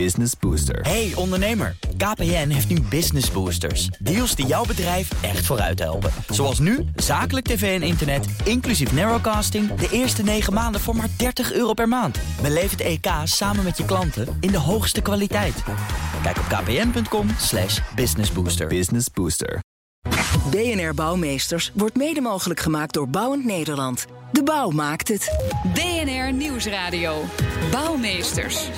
Business Booster. Hey ondernemer, KPN heeft nu Business Boosters. Deals die jouw bedrijf echt vooruit helpen. Zoals nu, zakelijk tv en internet, inclusief narrowcasting... de eerste 9 maanden voor maar 30 euro per maand. Beleef het EK samen met je klanten in de hoogste kwaliteit. Kijk op kpn.com slash businessbooster. Business Booster. BNR Bouwmeesters wordt mede mogelijk gemaakt door Bouwend Nederland. De bouw maakt het. BNR Nieuwsradio. Bouwmeesters.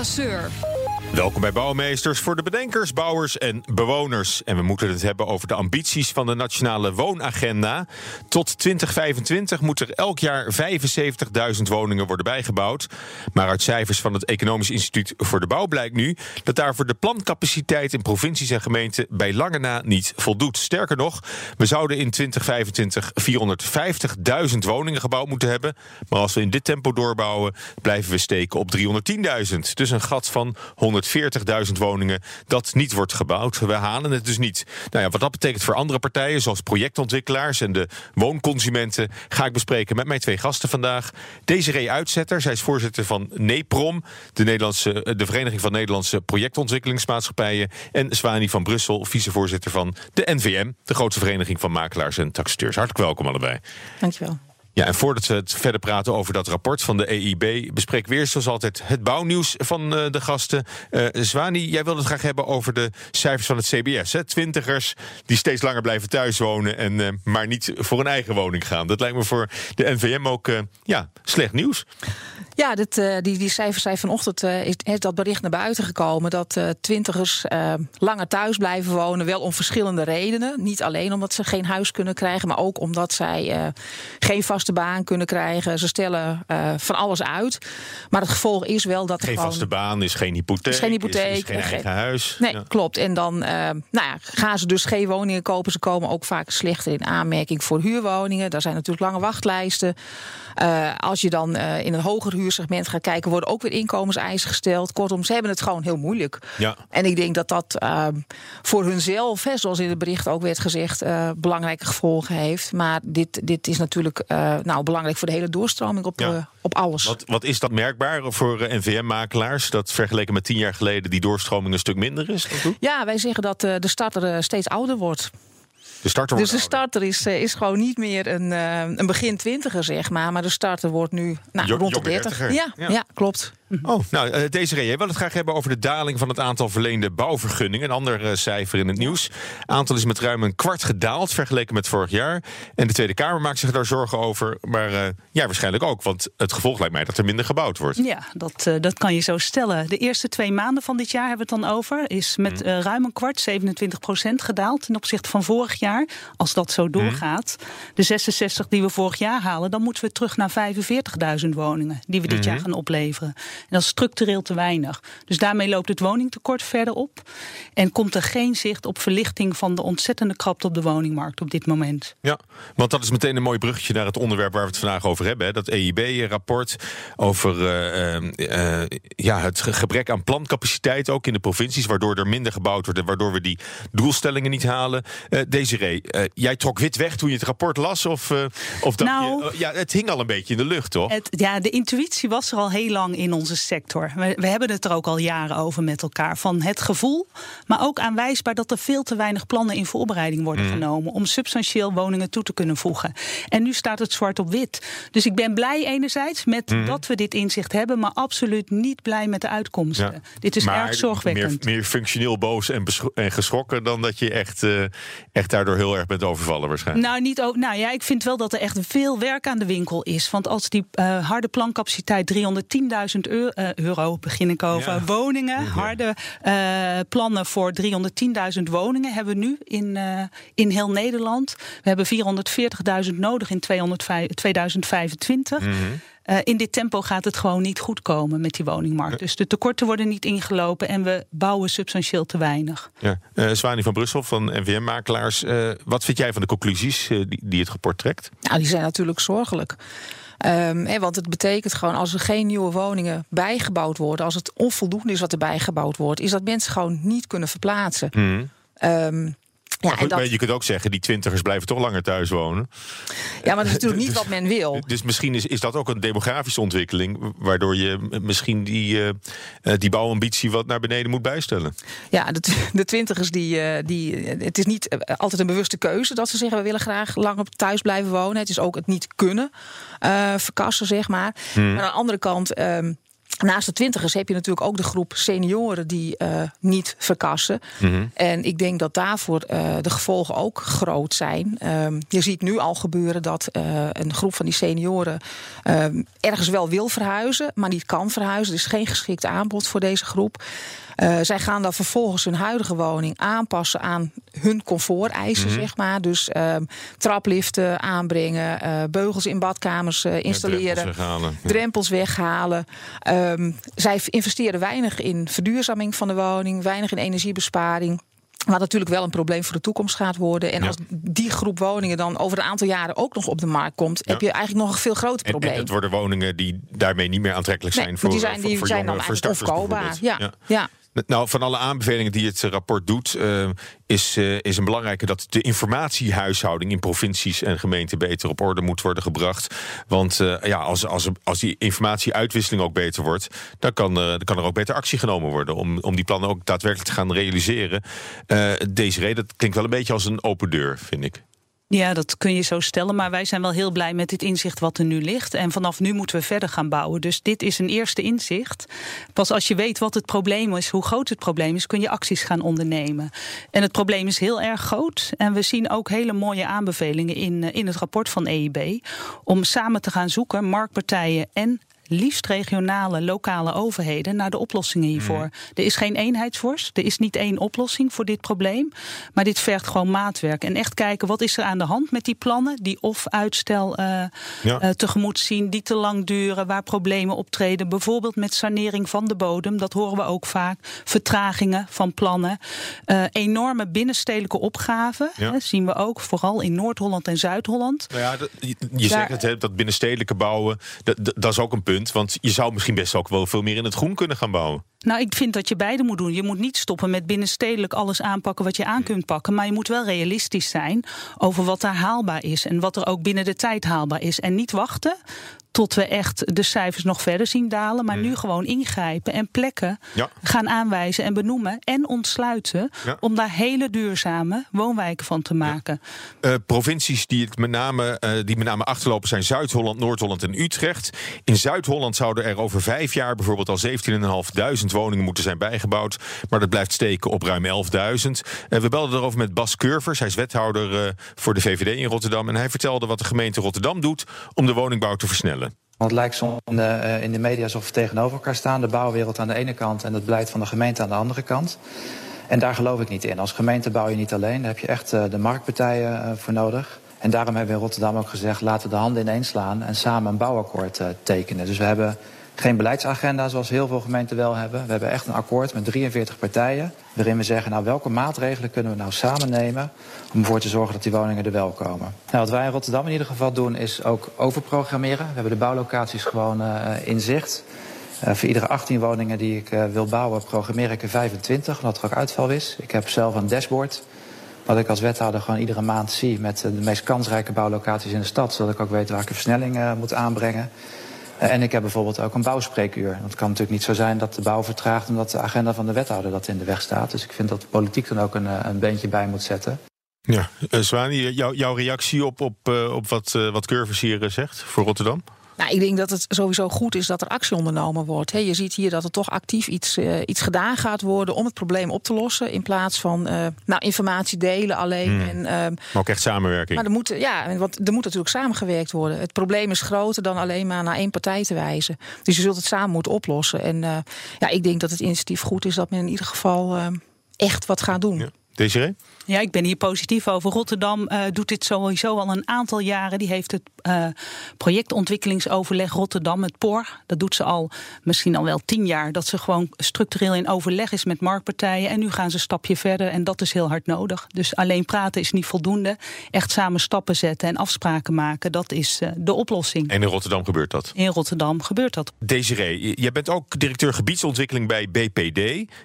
Paul Lasseur. Welkom bij Bouwmeesters voor de bedenkers, bouwers en bewoners. En we moeten het hebben over de ambities van de Nationale Woonagenda. Tot 2025 moet er elk jaar 75.000 woningen worden bijgebouwd. Maar uit cijfers van het Economisch Instituut voor de Bouw blijkt nu dat daarvoor de plancapaciteit in provincies en gemeenten bij lange na niet voldoet. Sterker nog, we zouden in 2025 450.000 woningen gebouwd moeten hebben. Maar als we in dit tempo doorbouwen, blijven we steken op 310.000. Dus een gat van 100. 140.000 woningen dat niet wordt gebouwd. We halen het dus niet. Nou ja, wat dat betekent voor andere partijen, zoals projectontwikkelaars en de woonconsumenten, ga ik bespreken met mijn twee gasten vandaag. Desiree Uitzetter, zij is voorzitter van NEPROM, de, Nederlandse, de Vereniging van Nederlandse Projectontwikkelingsmaatschappijen. En Swani van Brussel, vicevoorzitter van de NVM, de grootste vereniging van makelaars en taxateurs. Hartelijk welkom allebei. Dankjewel. Ja, en voordat we het verder praten over dat rapport van de EIB, bespreek weer zoals altijd het bouwnieuws van uh, de gasten. Uh, Zwani, jij wilde het graag hebben over de cijfers van het CBS. Hè? Twintigers die steeds langer blijven thuis wonen en uh, maar niet voor een eigen woning gaan. Dat lijkt me voor de NVM ook ja, slecht nieuws. Ja, dit, die, die cijfers zijn vanochtend is, is dat bericht naar buiten gekomen dat twintigers langer thuis blijven wonen, wel om verschillende redenen. Niet alleen omdat ze geen huis kunnen krijgen, maar ook omdat zij geen vaste baan kunnen krijgen. Ze stellen uh, van alles uit. Maar het gevolg is wel dat. Geen vaste baan is geen hypotheek. Is geen hypotheek. Is, is geen eigen huis. Nee, ja. klopt. En dan uh, nou ja, gaan ze dus geen woningen kopen. Ze komen ook vaak slechter in aanmerking voor huurwoningen. Daar zijn natuurlijk lange wachtlijsten. Uh, als je dan in een hoger huursegment gaat kijken, worden ook weer inkomenseisen gesteld. Kortom, ze hebben het gewoon heel moeilijk. Ja. En ik denk dat dat uh, voor hunzelf, hè, zoals in het bericht ook werd gezegd, belangrijke gevolgen heeft. Maar dit, dit is natuurlijk nou, belangrijk voor de hele doorstroming op, ja. op alles. Wat, wat is dat merkbaar voor NVM-makelaars? Dat vergeleken met tien jaar geleden die doorstroming een stuk minder is? Ja, wij zeggen dat de starter steeds ouder wordt. De starter dus de starter is, is gewoon niet meer een, een begin twintiger, zeg maar. Maar de starter wordt nu nou, jo rond de 30. Ja, ja. ja, klopt. Oh, nou, uh, Desiree, jij wil het graag hebben over de daling van het aantal verleende bouwvergunningen. Een ander uh, cijfer in het nieuws. Aantal is met ruim een kwart gedaald vergeleken met vorig jaar. En de Tweede Kamer maakt zich daar zorgen over. Maar uh, ja, waarschijnlijk ook. Want het gevolg lijkt mij dat er minder gebouwd wordt. Ja, dat, dat kan je zo stellen. De eerste twee maanden van dit jaar hebben we het dan over. Is met hmm. ruim een kwart, 27 procent gedaald ten opzichte van vorig jaar. Als dat zo doorgaat. Hmm. De 66 die we vorig jaar halen, dan moeten we terug naar 45.000 woningen. Die we dit hmm. jaar gaan opleveren. En dat is structureel te weinig. Dus daarmee loopt het woningtekort verder op. En komt er geen zicht op verlichting van de ontzettende krapte op de woningmarkt op dit moment. Ja, want dat is meteen een mooi bruggetje naar het onderwerp waar we het vandaag over hebben. Hè? Dat EIB-rapport over uh, uh, ja, het gebrek aan plancapaciteit ook in de provincies. Waardoor er minder gebouwd wordt en waardoor we die doelstellingen niet halen. Uh, Desiree, jij trok wit weg toen je het rapport las? Of, of dacht nou, je, ja, het hing al een beetje in de lucht, toch? Het, ja, de intuïtie was er al heel lang in onze sector. We, we, hebben het er ook al jaren over met elkaar. Van het gevoel, maar ook aanwijsbaar dat er veel te weinig plannen in voorbereiding worden mm. genomen. om substantieel woningen toe te kunnen voegen. En nu staat het zwart op wit. Dus ik ben blij enerzijds met mm. dat we dit inzicht hebben. maar absoluut niet blij met de uitkomsten. Ja. Dit is maar erg zorgwekkend. Meer, meer functioneel boos en, en, geschrokken dan dat je echt, uh, echt daardoor heel erg bent overvallen, waarschijnlijk. Nou, niet ook, nou ja, ik vind wel dat er echt veel werk aan de winkel is. Want als die uh, harde plancapaciteit 310.000 euro euro begin ik over. Ja. Woningen, harde uh, plannen voor 310.000 woningen hebben we nu in, uh, in heel Nederland. We hebben 440.000 nodig in 200, 2025. Mm -hmm. Uh, in dit tempo gaat het gewoon niet goed komen met die woningmarkt. Dus de tekorten worden niet ingelopen en we bouwen substantieel te weinig. Ja. Uh, Zwani van Brussel van NVM-makelaars. Uh, wat vind jij van de conclusies die, die het rapport trekt? Nou, die zijn natuurlijk zorgelijk. Um, hè, want het betekent gewoon als er geen nieuwe woningen bijgebouwd worden, als het onvoldoende is wat er bijgebouwd wordt, is dat mensen gewoon niet kunnen verplaatsen. Mm. Um, Ja, en dat... Je kunt ook zeggen, die twintigers blijven toch langer thuis wonen. Ja, maar dat is natuurlijk niet wat men wil. Dus misschien is, is dat ook een demografische ontwikkeling... waardoor je misschien die, uh, die bouwambitie wat naar beneden moet bijstellen. Ja, de, de twintigers, die, die, het is niet altijd een bewuste keuze... dat ze zeggen, we willen graag langer thuis blijven wonen. Het is ook het niet kunnen uh, verkassen, zeg maar. Hmm. Maar aan de andere kant... Um, Naast de twintigers heb je natuurlijk ook de groep senioren die uh, niet verkassen. Mhm. En ik denk dat daarvoor uh, de gevolgen ook groot zijn. Um, je ziet nu al gebeuren dat uh, een groep van die senioren um, ergens wel wil verhuizen, maar niet kan verhuizen. Er is geen geschikt aanbod voor deze groep. Uh, zij gaan dan vervolgens hun huidige woning aanpassen aan hun comforteisen, mm zeg maar. Dus uh, trapliften aanbrengen, uh, beugels in badkamers uh, installeren, drempels weghalen. Drempels weghalen. Um, zij investeren weinig in verduurzaming van de woning, weinig in energiebesparing. Wat natuurlijk wel een probleem voor de toekomst gaat worden. En als die groep woningen dan over een aantal jaren ook nog op de markt komt, heb je eigenlijk nog een veel groter probleem. En, en het worden woningen die daarmee niet meer aantrekkelijk zijn voor, die zijn, die voor, zijn dan eigenlijk onverkoopbaar. Ja, ja. Nou, van alle aanbevelingen die het rapport doet, uh, is, uh, is een belangrijke dat de informatiehuishouding in provincies en gemeenten beter op orde moet worden gebracht. Want ja, als, als, als die informatieuitwisseling ook beter wordt, dan kan, dan kan er ook beter actie genomen worden om, om die plannen ook daadwerkelijk te gaan realiseren. deze reden klinkt wel een beetje als een open deur, vind ik. Ja, dat kun je zo stellen. Maar wij zijn wel heel blij met dit inzicht wat er nu ligt. En vanaf nu moeten we verder gaan bouwen. Dus dit is een eerste inzicht. Pas als je weet wat het probleem is, hoe groot het probleem is, kun je acties gaan ondernemen. En het probleem is heel erg groot. En we zien ook hele mooie aanbevelingen in, eh, in het rapport van EIB. Om samen te gaan zoeken, marktpartijen en liefst regionale, lokale overheden naar de oplossingen hiervoor. Mhm. Er is geen eenheidsworst, er is niet één oplossing voor dit probleem. Maar dit vergt gewoon maatwerk. En echt kijken wat is er aan de hand met die plannen, die of uitstel uh, ja. tegemoet zien, die te lang duren, waar problemen optreden. Bijvoorbeeld met sanering van de bodem, dat horen we ook vaak. Vertragingen van plannen. Uh, enorme binnenstedelijke opgaven ja. zien we ook, vooral in Noord-Holland en Zuid-Holland. Nou ja, je, je zegt het, hè, dat binnenstedelijke bouwen, dat, dat is ook een punt. Want je zou misschien best ook wel veel meer in het groen kunnen gaan bouwen. Nou, ik vind dat je beide moet doen. Je moet niet stoppen met binnenstedelijk alles aanpakken wat je aan kunt pakken. Maar je moet wel realistisch zijn over wat daar haalbaar is. En wat er ook binnen de tijd haalbaar is. En niet wachten tot we echt de cijfers nog verder zien dalen. Maar mm. nu gewoon ingrijpen en plekken gaan aanwijzen en benoemen en ontsluiten. Om daar hele duurzame woonwijken van te maken. Ja. Uh, provincies die, het met name, uh, die met name achterlopen zijn Zuid-Holland, Noord-Holland en Utrecht. In Zuid-Holland zouden er over vijf jaar bijvoorbeeld al 17.500 woningen moeten zijn bijgebouwd. Maar dat blijft steken op ruim 11.000. Uh, we belden erover met Bas Curvers. Hij is wethouder voor de VVD in Rotterdam. En hij vertelde wat de gemeente Rotterdam doet om de woningbouw te versnellen. Want het lijkt soms in de, uh, in de media alsof we tegenover elkaar staan. De bouwwereld aan de ene kant en het beleid van de gemeente aan de andere kant. En daar geloof ik niet in. Als gemeente bouw je niet alleen. Daar heb je echt de marktpartijen voor nodig. En daarom hebben we in Rotterdam ook gezegd... laten we de handen ineens slaan en samen een bouwakkoord tekenen. Dus we hebben geen beleidsagenda zoals heel veel gemeenten wel hebben. We hebben echt een akkoord met 43 partijen. Waarin we zeggen, nou welke maatregelen kunnen we nou samen nemen... om ervoor te zorgen dat die woningen er wel komen. Nou, wat wij in Rotterdam in ieder geval doen is ook overprogrammeren. We hebben de bouwlocaties gewoon uh, in zicht. Uh, voor iedere 18 woningen die ik uh, wil bouwen, programmeer ik er 25, omdat er ook uitval is. Ik heb zelf een dashboard, wat ik als wethouder gewoon iedere maand zie... met de meest kansrijke bouwlocaties in de stad, zodat ik ook weet waar ik een versnelling moet aanbrengen. Eh, en ik heb bijvoorbeeld ook een bouwspreekuur. Het kan natuurlijk niet zo zijn dat de bouw vertraagt omdat de agenda van de wethouder dat in de weg staat. Dus ik vind dat de politiek dan ook een, eh, een beentje bij moet zetten. Ja, uh, Zwani, jou, jouw reactie op, op, op wat, wat Curvers hier zegt voor Rotterdam? Nou, ik denk dat het sowieso goed is dat er actie ondernomen wordt. je ziet hier dat er toch actief iets, uh, iets gedaan gaat worden om het probleem op te lossen. In plaats van uh, nou, informatie delen alleen. Hmm. En, uh, maar ook echt samenwerking. Maar er moet, ja, want er moet natuurlijk samengewerkt worden. Het probleem is groter dan alleen maar naar één partij te wijzen. Dus je zult het samen moeten oplossen. En eh, ja, ik denk dat het initiatief goed is dat men in ieder geval echt wat gaat doen. Ja. Desiree? Ja, ik ben hier positief over. Rotterdam uh, doet dit sowieso al een aantal jaren. Die heeft het uh, projectontwikkelingsoverleg Rotterdam, het POR. Dat doet ze al misschien al wel tien jaar. Dat ze gewoon structureel in overleg is met marktpartijen. En nu gaan ze een stapje verder en dat is heel hard nodig. Dus alleen praten is niet voldoende. Echt samen stappen zetten en afspraken maken, dat is uh, de oplossing. En in Rotterdam gebeurt dat? In Rotterdam gebeurt dat. Desiree, jij bent ook directeur gebiedsontwikkeling bij BPD.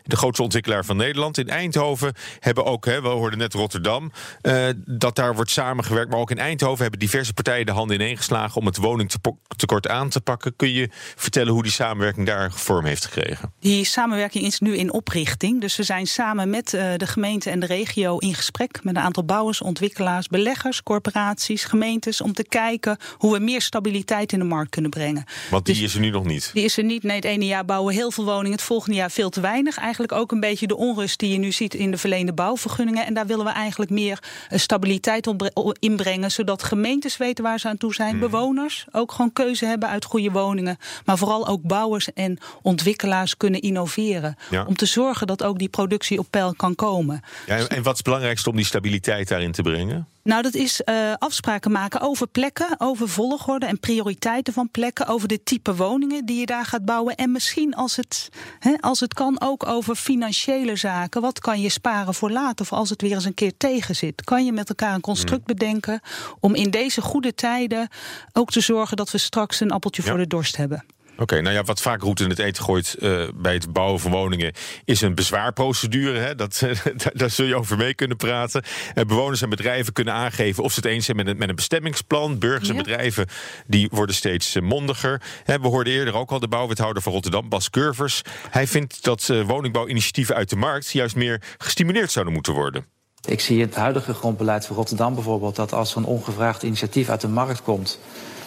De grootste ontwikkelaar van Nederland. In Eindhoven hebben ook, hè, we net Rotterdam, uh, dat daar wordt samengewerkt. Maar ook in Eindhoven hebben diverse partijen de handen ineengeslagen om het woningtekort aan te pakken. Kun je vertellen hoe die samenwerking daar vorm heeft gekregen? Die samenwerking is nu in oprichting. Dus we zijn samen met uh, de gemeente en de regio in gesprek met een aantal bouwers, ontwikkelaars, beleggers, corporaties, gemeentes. Om te kijken hoe we meer stabiliteit in de markt kunnen brengen. Want die dus is er nu nog niet? Die is er niet. Nee, het ene jaar bouwen we heel veel woningen, het volgende jaar veel te weinig. Eigenlijk ook een beetje de onrust die je nu ziet in de verleende bouwvergunningen. En daar willen we eigenlijk meer eh, stabiliteit inbrengen, zodat gemeentes weten waar ze aan toe zijn. Hmm. Bewoners ook gewoon keuze hebben uit goede woningen. Maar vooral ook bouwers en ontwikkelaars kunnen innoveren. Om te zorgen dat ook die productie op peil kan komen. Ja, en wat is het belangrijkste om die stabiliteit daarin te brengen? Nou, dat is uh, afspraken maken over plekken, over volgorde en prioriteiten van plekken, over de type woningen die je daar gaat bouwen. En misschien als het, hè, als het kan ook over financiële zaken. Wat kan je sparen voor later of als het weer eens een keer tegen zit? Kan je met elkaar een construct hmm. bedenken om in deze goede tijden ook te zorgen dat we straks een appeltje voor de dorst hebben? Oké, nou ja, wat vaak roet in het eten gooit uh, bij het bouwen van woningen is een bezwaarprocedure. Hè? Dat, daar zul je over mee kunnen praten. Uh, bewoners en bedrijven kunnen aangeven of ze het eens zijn met een, met een bestemmingsplan. Burgers en bedrijven die worden steeds uh, mondiger. Hè, we hoorden eerder ook al de bouwwethouder van Rotterdam, Bas Curvers. Hij vindt dat woningbouwinitiatieven uit de markt juist meer gestimuleerd zouden moeten worden. Ik zie in het huidige grondbeleid van Rotterdam bijvoorbeeld dat als er een ongevraagd initiatief uit de markt komt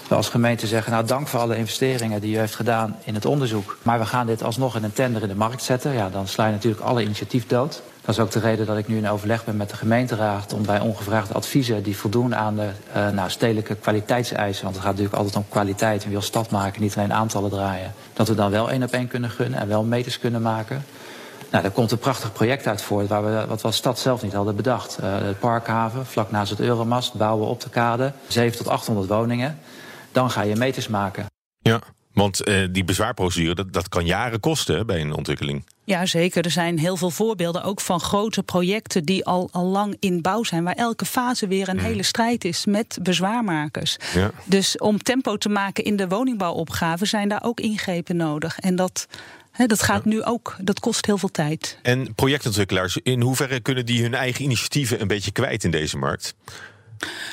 we als gemeente zeggen, nou dank voor alle investeringen die u heeft gedaan in het onderzoek. Maar we gaan dit alsnog in een tender in de markt zetten. Ja, dan sla je natuurlijk alle initiatief dood. Dat is ook de reden dat ik nu in overleg ben met de gemeenteraad om bij ongevraagde adviezen die voldoen aan de uh, nou, stedelijke kwaliteitseisen, want het gaat natuurlijk altijd om kwaliteit en wil stad maken, niet alleen aantallen draaien, dat we dan wel één op één kunnen gunnen en wel meters kunnen maken. Nou, daar komt een prachtig project uit voort, waar we, wat we als stad zelf niet hadden bedacht. Uh, Parkhaven, vlak naast het Euromast, bouwen op de kade, 7 tot 800 woningen dan ga je meters maken. Ja, want uh, die bezwaarprocedure, dat, dat kan jaren kosten bij een ontwikkeling. Ja, zeker. Er zijn heel veel voorbeelden ook van grote projecten die al, al lang in bouw zijn, waar elke fase weer een mm. hele strijd is met bezwaarmakers. Ja. Dus om tempo te maken in de woningbouwopgave zijn daar ook ingrepen nodig. En dat, dat gaat nu ook, dat kost heel veel tijd. En projectontwikkelaars, in hoeverre kunnen die hun eigen initiatieven een beetje kwijt in deze markt?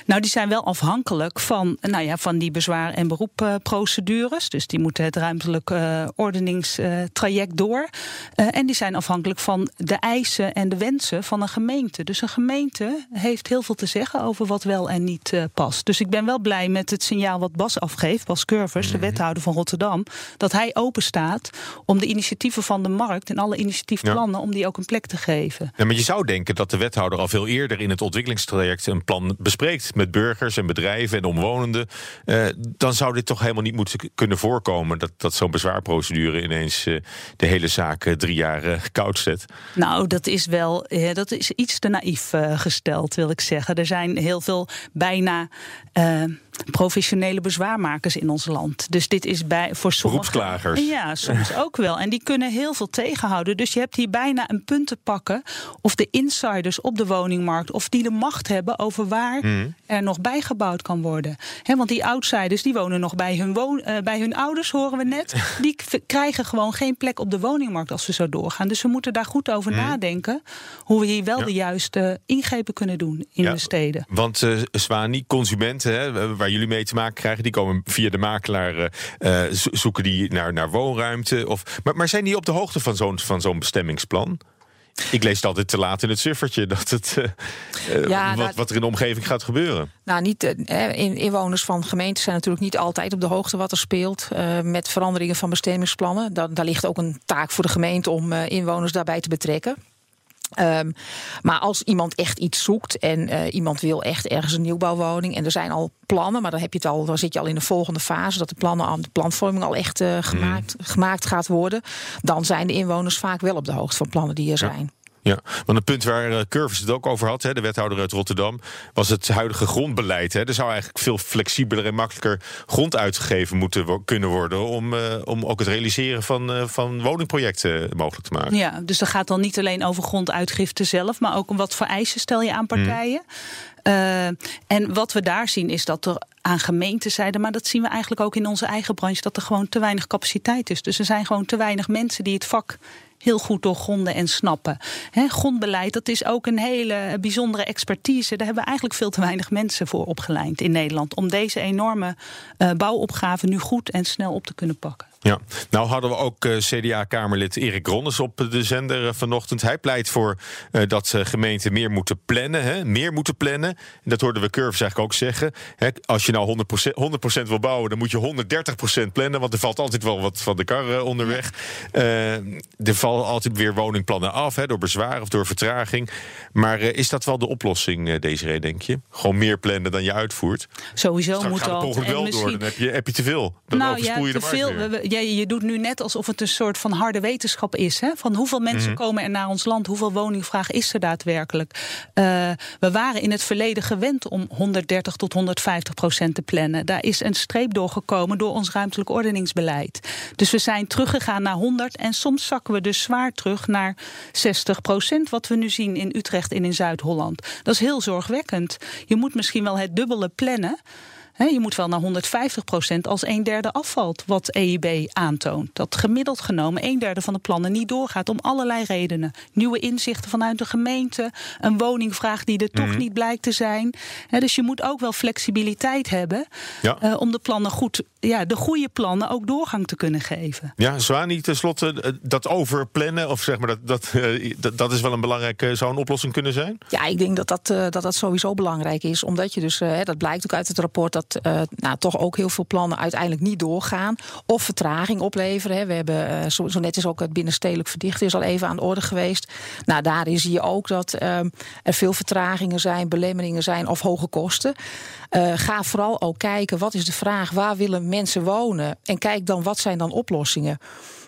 Nou, die zijn wel afhankelijk van, nou ja, van die bezwaar- en beroepprocedures. Dus die moeten het ruimtelijk uh, ordeningstraject door. Uh, en die zijn afhankelijk van de eisen en de wensen van een gemeente. Dus een gemeente heeft heel veel te zeggen over wat wel en niet uh, past. Dus ik ben wel blij met het signaal wat Bas afgeeft, Bas Curvers, de mhm. wethouder van Rotterdam, dat hij open staat om de initiatieven van de markt en alle initiatiefplannen, om die ook een plek te geven. Ja, maar je zou denken dat de wethouder al veel eerder in het ontwikkelingstraject een plan bespreekt met burgers en bedrijven en omwonenden, uh, dan zou dit toch helemaal niet moeten kunnen voorkomen dat, dat zo'n bezwaarprocedure ineens uh, de hele zaak uh, drie jaar koud zet. Nou, dat is wel dat is iets te naïef gesteld, wil ik zeggen. Er zijn heel veel bijna professionele bezwaarmakers in ons land. Dus dit is bij voor sommige. Ja, soms ook wel. En die kunnen heel veel tegenhouden. Dus je hebt hier bijna een punt te pakken. Of de insiders op de woningmarkt, of die de macht hebben over waar mhm. er nog bijgebouwd kan worden. want die outsiders die wonen nog bij hun, woon, uh, bij hun ouders, horen we net. Die krijgen gewoon geen plek op de woningmarkt als we zo doorgaan. Dus we moeten daar goed over mhm. nadenken. Hoe we hier wel de juiste ingrepen kunnen doen in de steden. Want uh, Swani, consumenten, hè, waar jullie mee te maken krijgen, die komen via de makelaar uh, zoeken die naar, naar woonruimte. Of, maar, maar zijn die op de hoogte van zo'n van zo'n bestemmingsplan? Ik lees het altijd te laat in het suffertje dat het, uh, ja, wat, wat, er in de omgeving gaat gebeuren. Nou, niet, uh, inwoners van gemeenten zijn natuurlijk niet altijd op de hoogte wat er speelt uh, met veranderingen van bestemmingsplannen. Da daar ligt ook een taak voor de gemeente om inwoners daarbij te betrekken. Um, maar als iemand echt iets zoekt en uh, iemand wil echt ergens een nieuwbouwwoning en er zijn al plannen, maar dan heb je het al, dan zit je al in de volgende fase dat de plannen, de planvorming al echt uh, gemaakt, mm. gemaakt gaat worden, dan zijn de inwoners vaak wel op de hoogte van plannen die er zijn. Ja, want een punt waar uh, Curvis het ook over had, hè, de wethouder uit Rotterdam, was het huidige grondbeleid. Hè. Er zou eigenlijk veel flexibeler en makkelijker grond uitgegeven moeten kunnen worden om, uh, om ook het realiseren van, uh, van woningprojecten mogelijk te maken. Ja, dus dat gaat dan niet alleen over gronduitgifte zelf, maar ook om wat voor eisen stel je aan partijen. Mm. en wat we daar zien is dat er aan gemeentezijde. Maar dat zien we eigenlijk ook in onze eigen branche, dat er gewoon te weinig capaciteit is. Dus er zijn gewoon te weinig mensen die het vak heel goed doorgronden en snappen. Grondbeleid, dat is ook een hele bijzondere expertise. Daar hebben we eigenlijk veel te weinig mensen voor opgeleid in Nederland. Om deze enorme uh, bouwopgave nu goed en snel op te kunnen pakken. Ja, nou hadden we ook uh, CDA-Kamerlid Erik Ronnes op de zender uh, vanochtend. Hij pleit voor uh, dat gemeenten meer moeten plannen. Hè? Meer moeten plannen. En dat hoorden we Curves eigenlijk ook zeggen. Hè? Als je nou 100%, 100 wil bouwen, dan moet je 130% plannen. Want er valt altijd wel wat van de kar onderweg. er vallen altijd weer woningplannen af hè, door bezwaar of door vertraging. Maar is dat wel de oplossing, deze denk je? Gewoon meer plannen dan je uitvoert? Sowieso moet dat. Het wel misschien... door, dan heb je, heb je te veel. Dan nou, ja, je te veel. We, je, doet nu net alsof het een soort van harde wetenschap is. Hè? Van hoeveel mensen mhm. komen er naar ons land? Hoeveel woningvraag is er daadwerkelijk? Uh, we waren in het verleden gewend om 130 tot 150 procent te plannen. Daar is een streep doorgekomen door ons ruimtelijk ordeningsbeleid. Dus we zijn teruggegaan naar 100 en soms zakken we dus zwaar terug naar 60 procent. Wat we nu zien in Utrecht en in Zuid-Holland. Dat is heel zorgwekkend. Je moet misschien wel het dubbele plannen je moet wel naar 150 procent als een derde afvalt, wat EIB aantoont. Dat gemiddeld genomen een derde van de plannen niet doorgaat om allerlei redenen. Nieuwe inzichten vanuit de gemeente, een woningvraag die er toch mhm. niet blijkt te zijn. dus je moet ook wel flexibiliteit hebben eh, om de plannen goed, ja, de goede plannen ook doorgang te kunnen geven. Ja, Zwani, tenslotte, eh, dat overplannen, of zeg maar dat, dat, eh, dat, dat is wel een belangrijke, zou een oplossing kunnen zijn? Ja, ik denk dat dat, dat, dat sowieso belangrijk is, omdat je dus, dat blijkt ook uit het rapport, dat uh, nou, toch ook heel veel plannen uiteindelijk niet doorgaan. Of vertraging opleveren. Hè. We hebben, uh, zo, zo, net is ook het binnenstedelijk verdichten is al even aan de orde geweest. Nou, daarin zie je ook dat uh, er veel vertragingen zijn, belemmeringen zijn of hoge kosten. Uh, ga vooral ook kijken, wat is de vraag? Waar willen mensen wonen? En kijk dan, wat zijn dan oplossingen?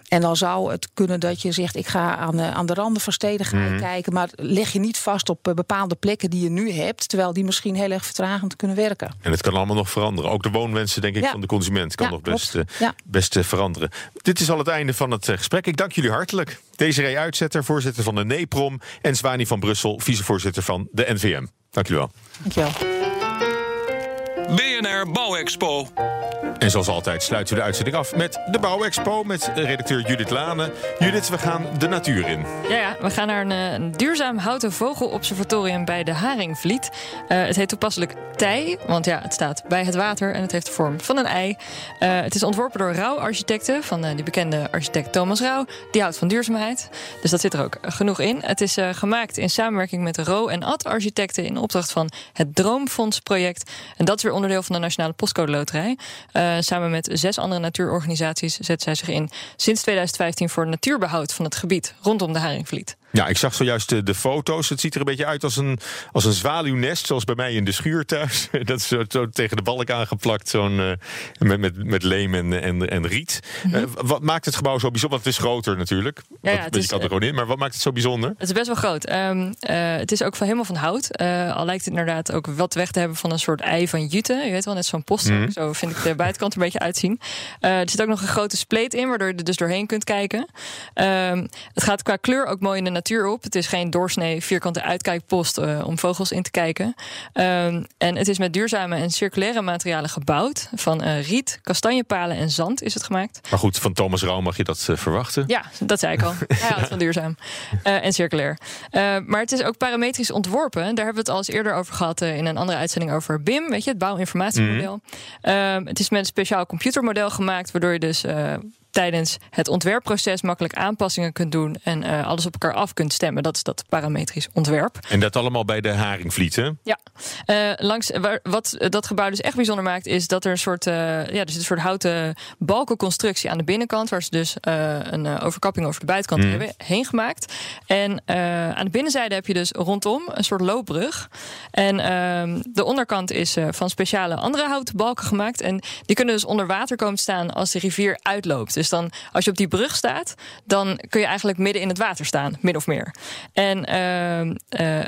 En dan zou het kunnen dat je zegt: ik ga aan, aan de randen van steden gaan mhm. kijken. Maar leg je niet vast op eh, bepaalde plekken die je nu hebt. Terwijl die misschien heel erg vertragend kunnen werken. En het kan allemaal nog veranderen. Ook de woonwensen, denk ik, van de consument kan nog best, uh, best veranderen. Dit is al het einde van het gesprek. Ik dank jullie hartelijk. Desiree Uitzetter, voorzitter van de NEPROM. En Zwani van Brussel, vicevoorzitter van de NVM. Dank jullie wel. Dank je wel. BNR Bouwexpo. En zoals altijd sluiten we de uitzending af met de Bouwexpo met redacteur Judith Lane. Judith, we gaan de natuur in. Ja, ja we gaan naar een, eh, een duurzaam houten vogelobservatorium bij de Haringvliet. Uh, het heet toepasselijk Tij, want ja, het staat bij het water en het heeft de vorm van een ei. Uh, het is ontworpen door Rauw Architecten, van uh, die bekende architect Thomas Rauw. Die houdt van duurzaamheid, dus dat zit er ook genoeg in. Het is gemaakt in samenwerking met Ro en Ad Architecten in opdracht van het Droomfonds project. En dat is weer onderdeel van de Nationale Postcode Loterij. Uh, samen met zes andere natuurorganisaties zet zij zich in sinds 2015 voor natuurbehoud van het gebied rondom de Haringvliet. Ja, ik zag zojuist de, de, foto's. Het ziet er een beetje uit als een, als een zwaluwnest, zoals bij mij in de schuur thuis. Dat is zo, zo tegen de balk aangeplakt, zo'n, uh, met, met, met leem en, en, en riet. Mm -hmm. uh, wat maakt het gebouw zo bijzonder? Want het is groter natuurlijk. Ja, ja, je kan er gewoon in, maar wat maakt het zo bijzonder? Het is best wel groot. Um, uh, het is ook van, helemaal van hout. al lijkt het inderdaad ook wat weg te hebben van een soort ei van jute. Je weet wel, net zo'n post. Mm -hmm. Zo vind ik de buitenkant er een beetje uitzien. er zit ook nog een grote spleet in, waardoor je er dus doorheen kunt kijken. Um, het gaat qua kleur ook mooi in de natuur op. Het is geen doorsnee vierkante uitkijkpost uh, om vogels in te kijken. Um, en het is met duurzame en circulaire materialen gebouwd. Van uh, riet, kastanjepalen en zand is het gemaakt. Maar goed, van Thomas Rauw mag je dat uh, verwachten? Ja, dat zei ik al. Hij houdt van duurzaam en circulair. maar het is ook parametrisch ontworpen. Daar hebben we het al eens eerder over gehad in een andere uitzending over BIM. Weet je, het bouwinformatiemodel. Mm -hmm. het is met een speciaal computermodel gemaakt, waardoor je dus tijdens het ontwerpproces makkelijk aanpassingen kunt doen en uh, alles op elkaar af kunt stemmen. Dat is dat parametrisch ontwerp. En dat allemaal bij de Haringvliet, hè? Ja. Uh, langs, waar, wat dat gebouw dus echt bijzonder maakt, is dat er een soort, uh, ja, er zit een soort houten balkenconstructie aan de binnenkant, waar ze dus een overkapping over de buitenkant mm. hebben heen gemaakt. En aan de binnenzijde heb je dus rondom een soort loopbrug. En ehm, de onderkant is van speciale andere houten balken gemaakt. En die kunnen dus onder water komen staan als de rivier uitloopt. Dus dan, als je op die brug staat, dan kun je eigenlijk midden in het water staan, min of meer. En uh, uh,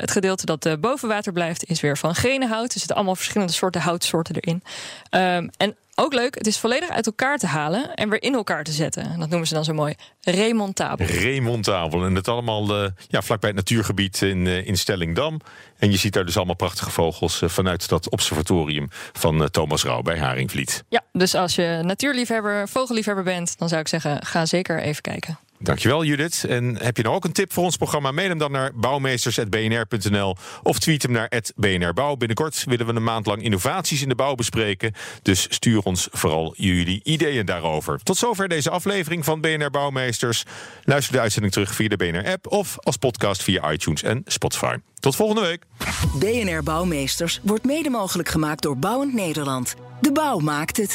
het gedeelte dat uh, boven water blijft, is weer van hout. Er zitten allemaal verschillende soorten houtsoorten erin. Um, en Ook leuk, het is volledig uit elkaar te halen en weer in elkaar te zetten. En dat noemen ze dan zo mooi remontabel. Remontabel. En dat allemaal uh, ja, vlakbij het natuurgebied in, uh, in Stellingdam. En je ziet daar dus allemaal prachtige vogels uh, vanuit dat observatorium van Thomas Rauw bij Haringvliet. Ja, dus als je natuurliefhebber, vogelliefhebber bent, dan zou ik zeggen, ga zeker even kijken. Dankjewel Judith. En heb je nou ook een tip voor ons programma? Mail hem dan naar bouwmeesters.bnr.nl of tweet hem naar @bnrbouw. Binnenkort willen we een maand lang innovaties in de bouw bespreken. Dus stuur ons vooral jullie ideeën daarover. Tot zover deze aflevering van BNR Bouwmeesters. Luister de uitzending terug via de BNR-app of als podcast via iTunes en Spotify. Tot volgende week. BNR Bouwmeesters wordt mede mogelijk gemaakt door Bouwend Nederland. De bouw maakt het.